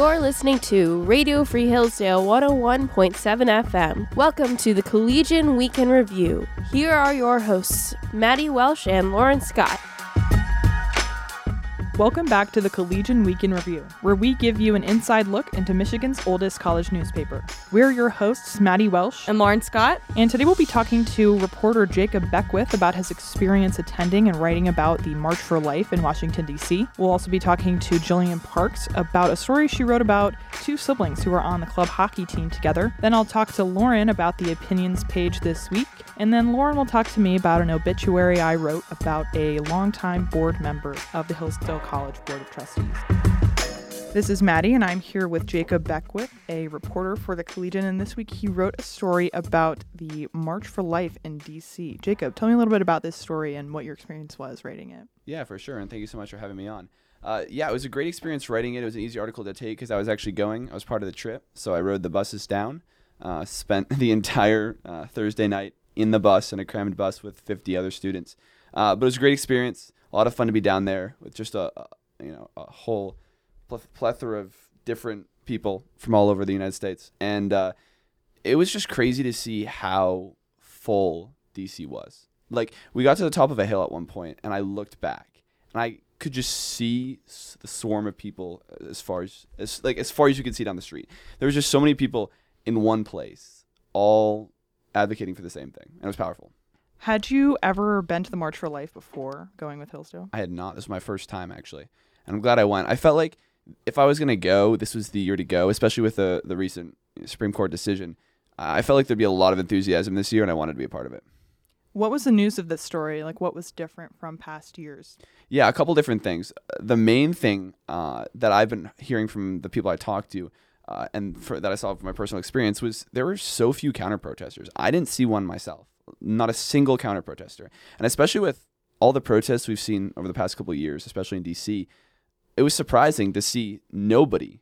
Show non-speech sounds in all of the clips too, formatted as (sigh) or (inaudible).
You're listening to Radio Free Hillsdale 101.7 FM. Welcome to the Collegian Week in Review. Here are your hosts, Maddy Welsh and Lauren Scott. Welcome back to the Collegian Week in Review, where we give you an inside look into Michigan's oldest college newspaper. We're your hosts, Maddy Welsh and Lauren Scott, and today we'll be talking to reporter Jacob Beckwith about his experience attending and writing about the March for Life in Washington, D.C. We'll also be talking to Jillian Parks about a story she wrote about two siblings who are on the club hockey team together. Then I'll talk to Lauren about the opinions page this week, and then Lauren will talk to me about an obituary I wrote about a longtime board member of the Hillsdale College Board of Trustees. This is Maddy, and I'm here with Jacob Beckwith, a reporter for the Collegian. And this week he wrote a story about the March for Life in DC. Jacob, tell me a little bit about this story and what your experience was writing it. Yeah, for sure. And thank you so much for having me on. Uh, yeah, it was a great experience writing it. It was an easy article to take because I was actually going. I was part of the trip. So I rode the buses down, uh, spent (laughs) the entire uh, Thursday night in the bus, in a crammed bus with 50 other students. Uh, but it was a great experience. A lot of fun to be down there with just a, a you know a whole plethora of different people from all over the United States, and uh, it was just crazy to see how full DC was. Like we got to the top of a hill at one point, and I looked back, and I could just see the swarm of people as far as, as like as far as you could see down the street. There was just so many people in one place, all advocating for the same thing, and it was powerful. Had you ever been to the March for Life before going with Hillsdale? I had not. This was my first time actually and I'm glad I went. I felt like if I was gonna go, this was the year to go, especially with the the recent Supreme Court decision. I felt like there'd be a lot of enthusiasm this year, and I wanted to be a part of it. What was the news of this story? Like, what was different from past years? Yeah, a couple different things. The main thing uh, that I've been hearing from the people I talked to, uh, and for, that I saw from my personal experience, was there were so few counter protesters. I didn't see one myself, not a single counter protester, and especially with all the protests we've seen over the past couple years, especially in D.C it was surprising to see nobody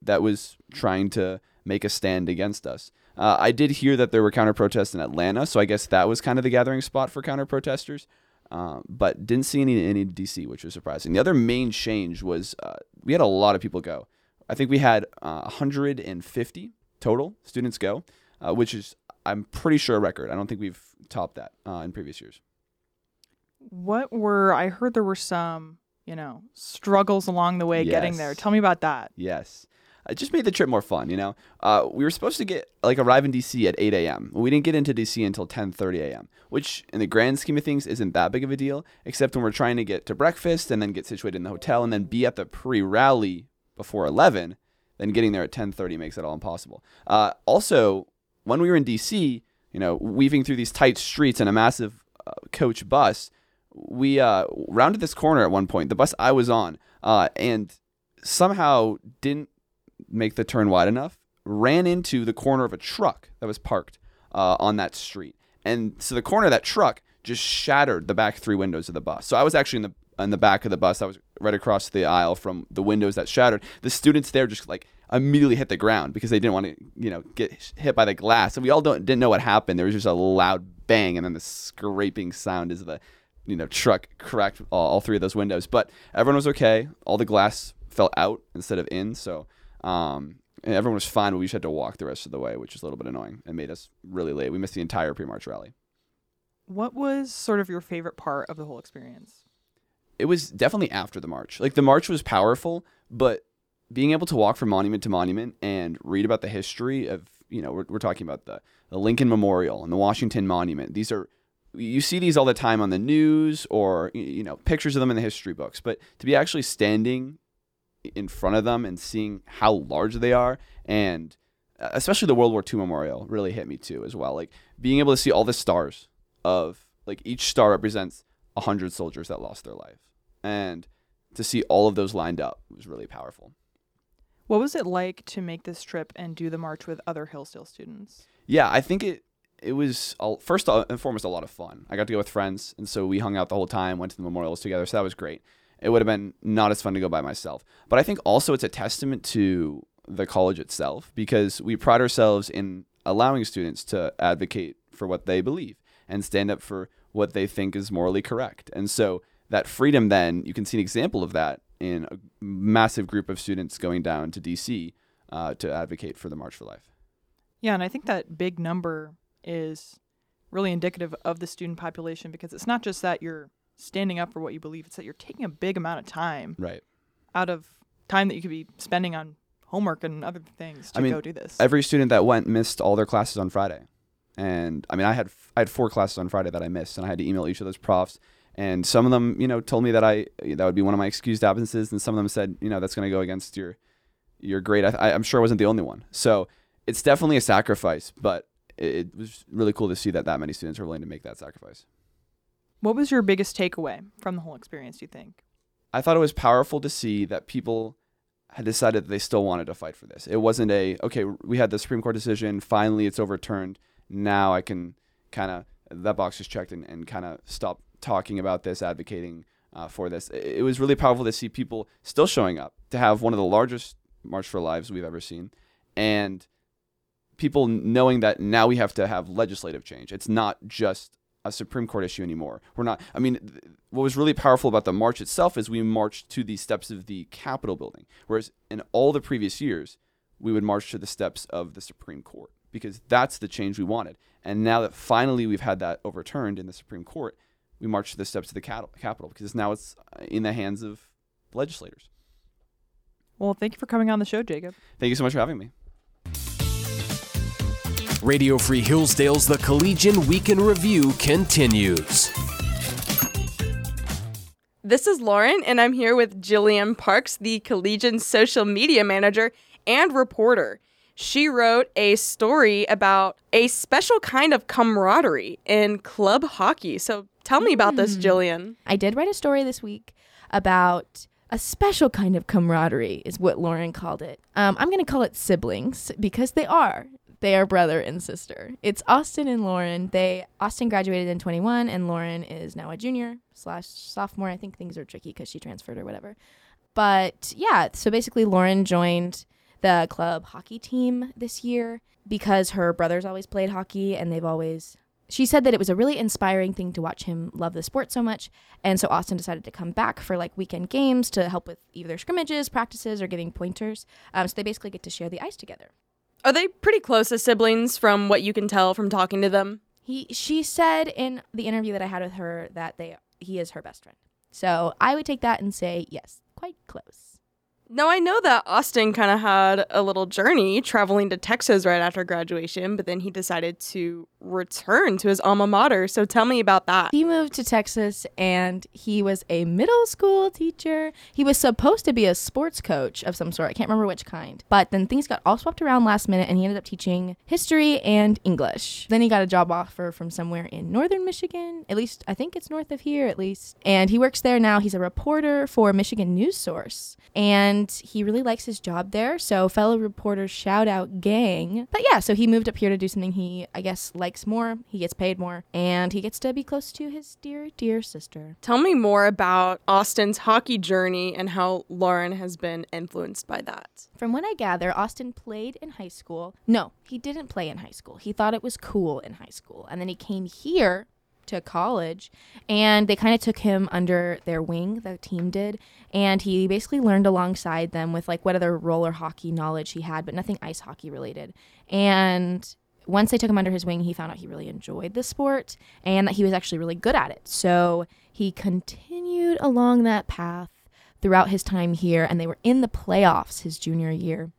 that was trying to make a stand against us. Uh, I did hear that there were counter protests in Atlanta, so I guess that was kind of the gathering spot for counter protesters. Uh, but didn't see any any DC, which was surprising. The other main change was uh, we had a lot of people go. I think we had 150 uh, total students go, uh, which is I'm pretty sure a record. I don't think we've topped that uh, in previous years. What were I heard there were some you know, struggles along the way yes. getting there. Tell me about that. Yes. It just made the trip more fun, you know. Uh, we were supposed to get like arrive in DC at 8 a.m. We didn't get into DC until 10:30 a.m., which in the grand scheme of things isn't that big of a deal, except when we're trying to get to breakfast and then get situated in the hotel and then be at the pre-rally before 11. Then getting there at 10:30 makes it all impossible. Uh, also, when we were in DC, you know, weaving through these tight streets in a massive uh, coach bus, we uh, rounded this corner at one point, the bus I was on, uh, and somehow didn't make the turn wide enough, ran into the corner of a truck that was parked uh, on that street. And so the corner of that truck just shattered the back three windows of the bus. So I was actually in the in the back of the bus. I was right across the aisle from the windows that shattered. The students there just like immediately hit the ground because they didn't want to, you know, get hit by the glass. And we all don't didn't know what happened. There was just a loud bang and then the scraping sound as the you know truck cracked all, all, three of those windows. But everyone was okay. All the glass fell out instead of in. So um, everyone was fine. But we just had to walk the rest of the way, which was a little bit annoying and made us really late. We missed the entire pre-march rally. What was sort of your favorite part of the whole experience? It was definitely after the march. Like the march was powerful, but being able to walk from monument to monument and read about the history of, you know, we're, we're talking about the, the Lincoln Memorial and the Washington Monument. These are you see these all the time on the news or you know pictures of them in the history books but to be actually standing in front of them and seeing how large they are and uh, especially the world war ii memorial really hit me too as well. Like being able to see all the stars of like each star represents 100 soldiers that lost their life. And to see all of those lined up was really powerful what was it like to make this trip and do the march with other hillsdale students yeah i think it it was first and foremost a lot of fun. I got to go with friends, and so we hung out the whole time, went to the memorials together. So that was great. It would have been not as fun to go by myself, but I think also it's a testament to the college itself because we pride ourselves in allowing students to advocate for what they believe and stand up for what they think is morally correct. And so that freedom, then you can see an example of that in a massive group of students going down to DC uh, to advocate for the March for Life. Yeah, and I think that big number is really indicative of the student population because it's not just that you're standing up for what you believe, it's that you're taking a big amount of time Right. out of time that you could be spending on homework and other things to I mean, go do this. Every student that went missed all their classes on Friday, and I mean, I had I had four classes on Friday that I missed, and I had to email each of those profs. And some of them, you know, told me that I that would be one of my excused absences, and some of them said, you know, that's going to go against your your grade. I, I, I'm sure I wasn't the only one. So it's definitely a sacrifice, but it, it was really cool to see that that many students are willing to make that sacrifice. what was your biggest takeaway from the whole experience, do you think? I thought it was powerful to see that people had decided that they still wanted to fight for this. It wasn't a okay, we had the Supreme Court decision, finally it's overturned. Now I can kind of that box is checked and, and kind of stop talking about this, advocating uh, for this. It, was really powerful to see people still showing up to have one of the largest March for Lives we've ever seen, and people knowing that now we have to have legislative change. It's not just a Supreme Court issue anymore. We're not. I mean, th- what was really powerful about the march itself is we marched to the steps of the Capitol building, whereas in all the previous years, we would march to the steps of the Supreme Court because that's the change we wanted. And now that finally we've had that overturned in the Supreme Court, we march to the steps of the Cap- Capitol because now it's uh, in the hands of legislators. Well, thank you for coming on the show, Jacob. Thank you so much for having me. Radio Free Hillsdale's The Collegian Week in Review continues. This is Lauren, and I'm here with Jillian Parks, the Collegian social media manager and reporter. She wrote a story about a special kind of camaraderie in club hockey. So tell me about this, Jillian. I did write a story this week about a special kind of camaraderie, is what Lauren called it. Um, I'm going to call it siblings because they are. They are brother and sister. It's Austin and Lauren. They Austin graduated in 21, and Lauren is now a junior slash sophomore. I think things are tricky because she transferred or whatever. But yeah, so basically, Lauren joined the club hockey team this year because her brothers always played hockey and they've always she said that it was a really inspiring thing to watch him love the sport so much. And so austin decided to come back for like weekend games to help with either scrimmages practices or giving pointers. Um, so they basically get to share the ice together. Are they pretty close as siblings from what you can tell from talking to them? he she said in the interview that i had with her that they he is her best friend. So i would take that and say yes quite close Now, I know that Austin kind of had a little journey traveling to Texas right after graduation, but then he decided to return to his alma mater. So tell me about that. He moved to Texas and he was a middle school teacher. He was supposed to be a sports coach of some sort. I can't remember which kind. But then things got all swapped around last minute and he ended up teaching history and English. Then he got a job offer from somewhere in northern Michigan. At least, I think it's north of here, at least. And he works there now. He's a reporter for Michigan News Source. And he really likes his job there. So, fellow reporters, shout out gang. But yeah, so he moved up here to do something he, I guess, likes more. He gets paid more. And he gets to be close to his dear, dear sister. Tell me more about Austin's hockey journey and how Lauren has been influenced by that. From what I gather, Austin played in high school. No, he didn't play in high school. He thought it was cool in high school. And then he came here to college and they kind of took him under their wing, the team did. And he basically learned alongside them with like what other roller hockey knowledge he had, but nothing ice hockey related. And once they took him under his wing, he found out he really enjoyed the sport and that he was actually really good at it. So he continued along that path throughout his time here, and they were in the playoffs his junior year.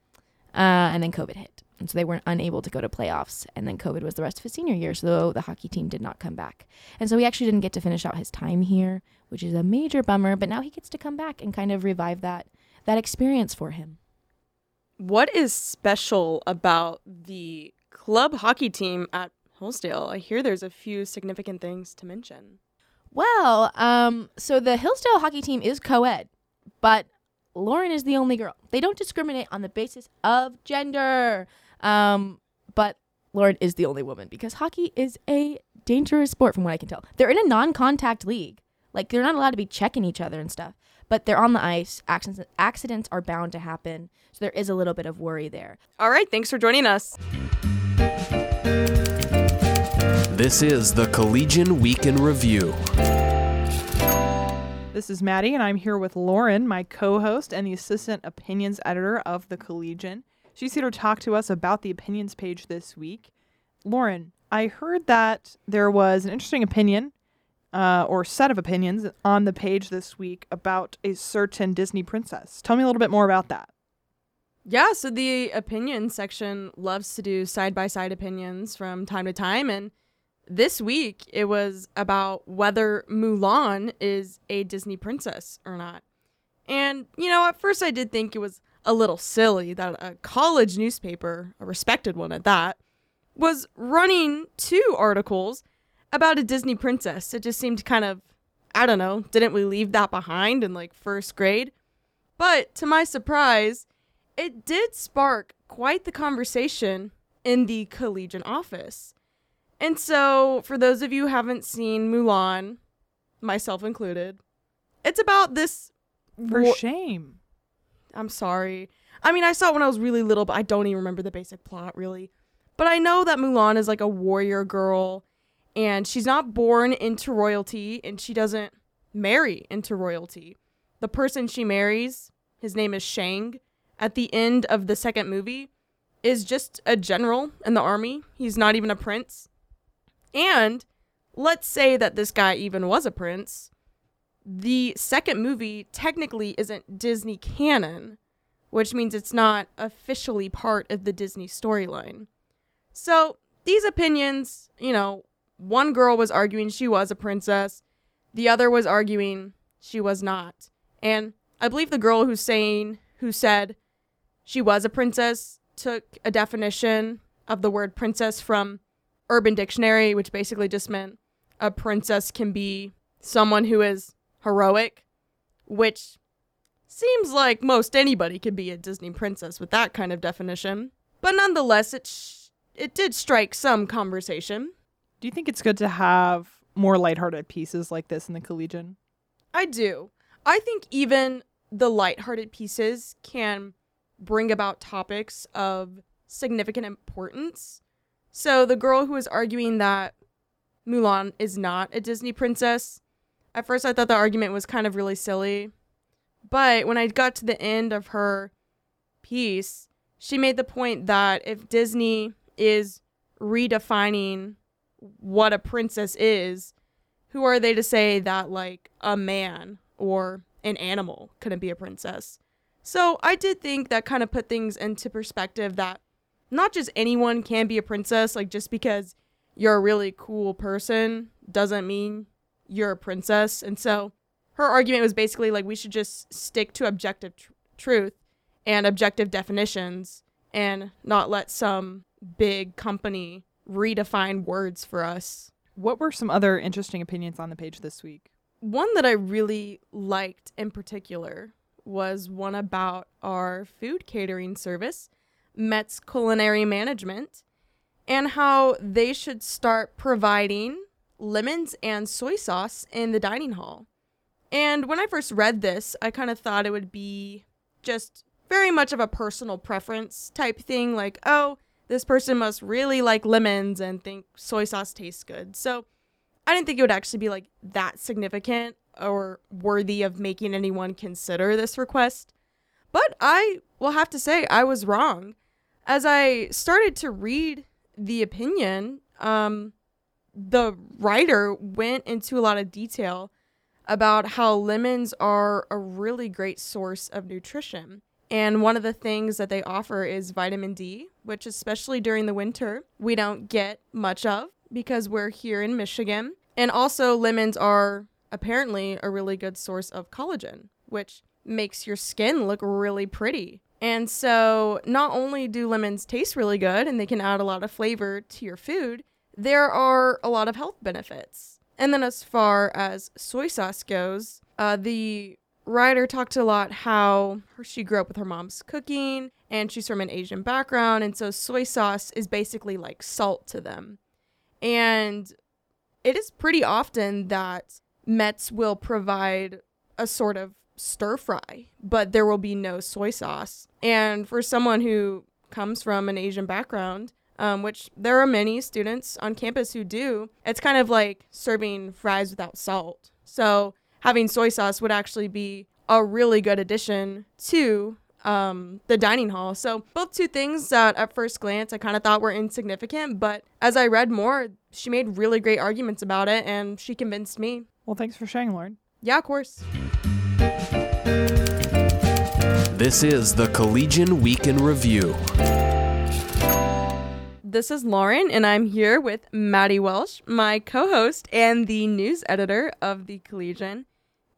Uh, and then COVID hit. And so they weren't unable to go to playoffs. And then COVID was the rest of his senior year. So the hockey team did not come back. And so he actually didn't get to finish out his time here, which is a major bummer. But now he gets to come back and kind of revive that that experience for him. What is special about the club hockey team at Hillsdale? I hear there's a few significant things to mention. Well, um, so the Hillsdale hockey team is co-ed, but Lauren is the only girl. They don't discriminate on the basis of gender. Um, but Lauren is the only woman because hockey is a dangerous sport from what I can tell. They're in a non-contact league. Like they're not allowed to be checking each other and stuff. But they're on the ice. Accidents accidents are bound to happen. So there is a little bit of worry there. All right, thanks for joining us. This is the Collegian Week in Review. This is Maddy, and I'm here with Lauren, my co host and the assistant opinions editor of The Collegian. She's here to talk to us about the opinions page this week. Lauren, I heard that there was an interesting opinion uh, or set of opinions on the page this week about a certain Disney princess. Tell me a little bit more about that. Yeah, so the opinion section loves to do side by side opinions from time to time. And this week it was about whether Mulan is a Disney princess or not. And, you know, at first I did think it was a little silly that a college newspaper, a respected one at that, was running two articles about a Disney princess. It just seemed kind of, I don't know, didn't we leave that behind in like first grade? But to my surprise, it did spark quite the conversation in the collegian office. And so, for those of you who haven't seen Mulan, myself included, it's about this. For shame. I'm sorry. I mean, I saw it when I was really little, but I don't even remember the basic plot really. But I know that Mulan is like a warrior girl, and she's not born into royalty, and she doesn't marry into royalty. The person she marries, his name is Shang, at the end of the second movie, is just a general in the army. He's not even a prince. And let's say that this guy even was a prince. The second movie technically isn't Disney canon, which means it's not officially part of the Disney storyline. So, these opinions, you know, one girl was arguing she was a princess, the other was arguing she was not. And I believe the girl who's saying, who said she was a princess, took a definition of the word princess from Urban Dictionary, which basically just meant a princess can be someone who is heroic, which seems like most anybody could be a Disney princess with that kind of definition. But nonetheless, it sh- it did strike some conversation. Do you think it's good to have more lighthearted pieces like this in the Collegian? I do. I think even the lighthearted pieces can bring about topics of significant importance. So the girl who was arguing that Mulan is not a Disney princess, at first I thought the argument was kind of really silly. But when I got to the end of her piece, she made the point that if Disney is redefining what a princess is, who are they to say that like a man or an animal couldn't be a princess? So I did think that kind of put things into perspective that not just anyone can be a princess, like just because you're a really cool person doesn't mean you're a princess. And so her argument was basically like we should just stick to objective tr- truth and objective definitions and not let some big company redefine words for us. What were some other interesting opinions on the page this week? One that I really liked in particular was one about our food catering service, Metz Culinary Management, and how they should start providing lemons and soy sauce in the dining hall. And when I first read this, I kind of thought it would be just very much of a personal preference type thing like, oh, this person must really like lemons and think soy sauce tastes good. So I didn't think it would actually be like that significant or worthy of making anyone consider this request. But I will have to say I was wrong. As I started to read the opinion, um, the writer went into a lot of detail about how lemons are a really great source of nutrition. And one of the things that they offer is vitamin D, which, especially during the winter, we don't get much of because we're here in Michigan. And also, lemons are apparently a really good source of collagen, which makes your skin look really pretty. And so, not only do lemons taste really good and they can add a lot of flavor to your food, there are a lot of health benefits. And then, as far as soy sauce goes, uh, the writer talked a lot how she grew up with her mom's cooking and she's from an Asian background. And so, soy sauce is basically like salt to them. And it is pretty often that Metz will provide a sort of stir fry, but there will be no soy sauce. And for someone who comes from an Asian background, um, which there are many students on campus who do, it's kind of like serving fries without salt. So having soy sauce would actually be a really good addition to um, the dining hall. So, both two things that at first glance I kind of thought were insignificant, but as I read more, she made really great arguments about it and she convinced me. Well, thanks for sharing, Lauren. Yeah, of course. This is the Collegian Week in Review. This is Lauren, and I'm here with Maddy Welsh, my co host and the news editor of the Collegian.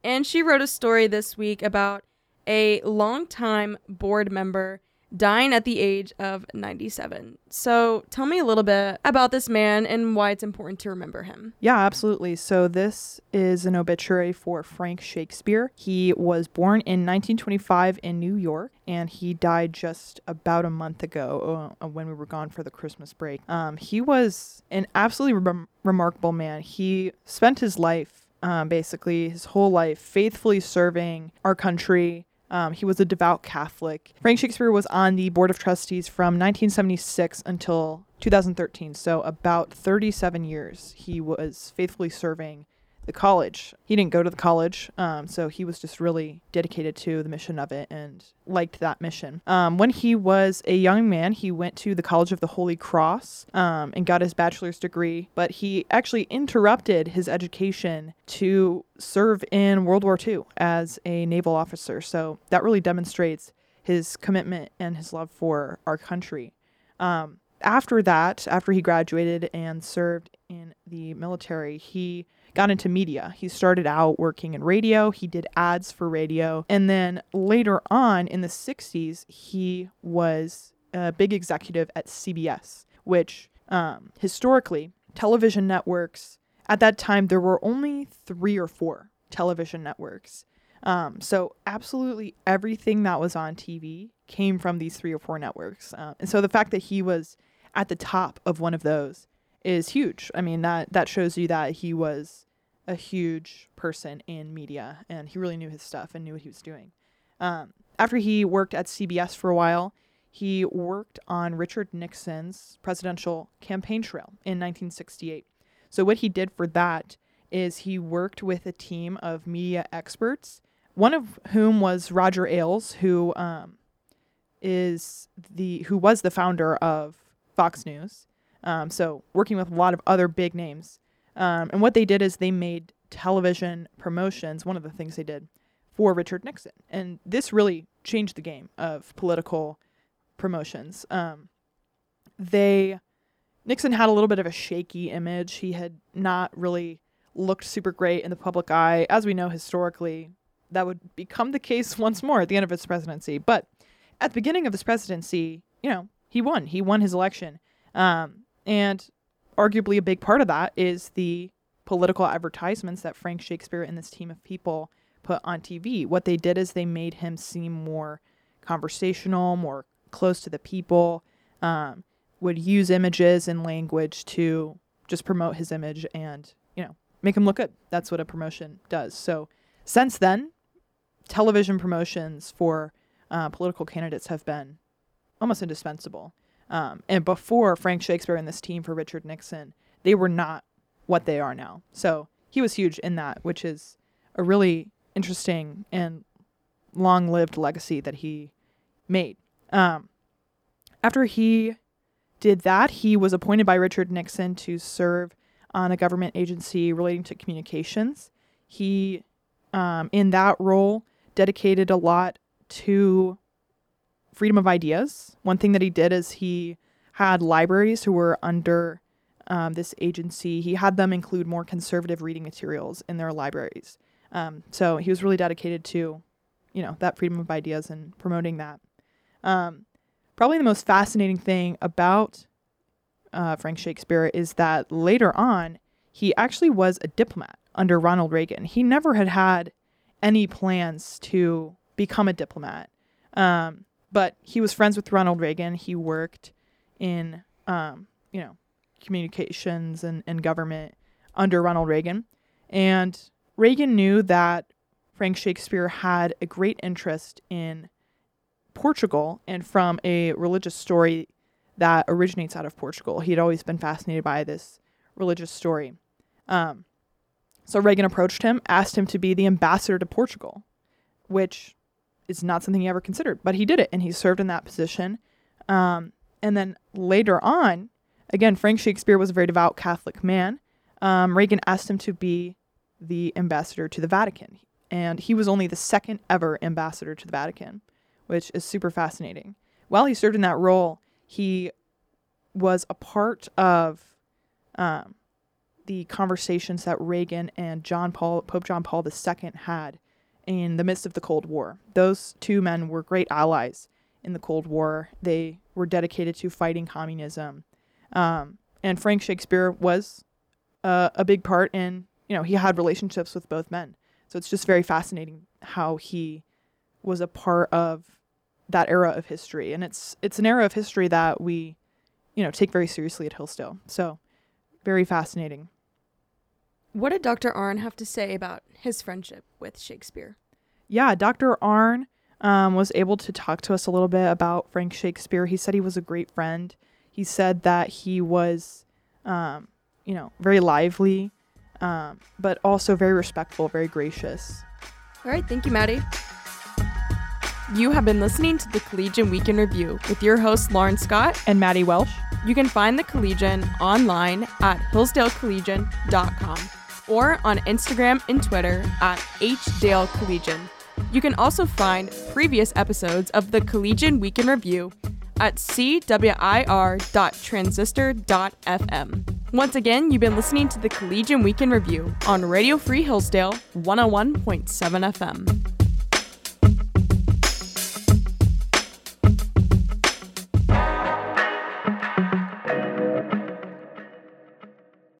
And she wrote a story this week about a longtime board member dying at the age of 97. So tell me a little bit about this man and why it's important to remember him. Yeah, absolutely. So uh, this is an obituary for Frank Shakespeare. He was born in 1925 in New York, and he died just about a month ago uh, when we were gone for the Christmas break. Um, he was an absolutely rem- remarkable man. He spent his life, um, basically his whole life, faithfully serving our country. Um, he was a devout Catholic. Frank Shakespeare was on the Board of Trustees from 1976 until 2013, so about 37 years he was faithfully serving the college. He didn't go to the college, um, so he was just really dedicated to the mission of it and liked that mission. Um, when he was a young man, he went to the College of the Holy Cross um, and got his bachelor's degree, but he actually interrupted his education to serve in World War II as a naval officer. So that really demonstrates his commitment and his love for our country. Um, after that, after he graduated and served in the military, he got into media. He started out working in radio, he did ads for radio, and then later on in the 60s, he was a big executive at CBS, which um, historically, television networks, at that time, there were only three or four television networks. Um, so, absolutely everything that was on TV came from these three or four networks. Uh, and so, the fact that he was at the top of one of those is huge. I mean, that, that shows you that he was a huge person in media and he really knew his stuff and knew what he was doing. Um, after he worked at CBS for a while, he worked on Richard Nixon's presidential campaign trail in 1968. So, what he did for that is he worked with a team of media experts, one of whom was Roger Ailes, who um, is the who was the founder of Fox News. Um, so, working with a lot of other big names. Um, and what they did is they made television promotions, one of the things they did for Richard Nixon. And this really changed the game of political promotions. Um, they, Nixon had a little bit of a shaky image. He had not really looked super great in the public eye. As we know historically, that would become the case (laughs) once more at the end of his presidency. But at the beginning of his presidency, you know, he won. He won his election. Um, and arguably a big part of that is the political advertisements that Frank Shakespeare and this team of people put on TV. What they did is they made him seem more conversational, more close to the people, um, would use images and language to just promote his image and, you know, make him look good. That's what a promotion does. So since then, television promotions for uh, political candidates have been almost indispensable. Um, and before Frank Shakespeare and this team for Richard Nixon, they were not what they are now. So he was huge in that, which is a really interesting and long lived legacy that he made. Um, after he did that, he was appointed by Richard Nixon to serve on a government agency relating to communications. He, um, in that role, dedicated a lot to freedom of ideas. One thing that he did is he had libraries who were under um, this agency. He had them include more conservative reading materials in their libraries. Um, so he was really dedicated to, you know, that freedom of ideas and promoting that. Um, probably the most fascinating thing about uh, Frank Shakespeare is that later on, he actually was a diplomat under Ronald Reagan. He never had had any plans to become a diplomat. Um, but he was friends with Ronald Reagan. He worked in, um, you know, communications and, and government under Ronald Reagan. And Reagan knew that Frank Shakespeare had a great interest in Portugal and from a religious story that originates out of Portugal. He had always been fascinated by this religious story. Um, So Reagan approached him, asked him to be the ambassador to Portugal, which is not something he ever considered, but he did it and he served in that position. Um, and then later on, again, Frank Shakespeare was a very devout Catholic man. Um, Reagan asked him to be the ambassador to the Vatican, and he was only the second ever ambassador to the Vatican, which is super fascinating. While he served in that role, he was a part of um, the conversations that Reagan and John Paul, Pope John Paul II had in the midst of the Cold War. Those two men were great allies in the Cold War. They were dedicated to fighting communism. Um, and Frank Shakespeare was uh, a big part in, you know, he had relationships with both men. So it's just very fascinating how he was a part of that era of history. And it's it's an era of history that we, you know, take very seriously at Hillsdale. So very fascinating. What did Dr. Arnn have to say about his friendship with Shakespeare? Yeah, Dr. Arnn um, was able to talk to us a little bit about Frank Shakespeare. He said he was a great friend. He said that he was, um, you know, very lively, um, but also very respectful, very gracious. All right, thank you, Maddy. You have been listening to the Collegian Week in Review with your host, Lauren Scott. And Maddy Welsh. You can find the Collegian online at hillsdalecollegian.com or on Instagram and Twitter at hdalecollegian. You can also find previous episodes of the Collegian Week in Review at cwir.transistor.fm. Once again, you've been listening to the Collegian Week in Review on Radio Free Hillsdale 101.7 FM.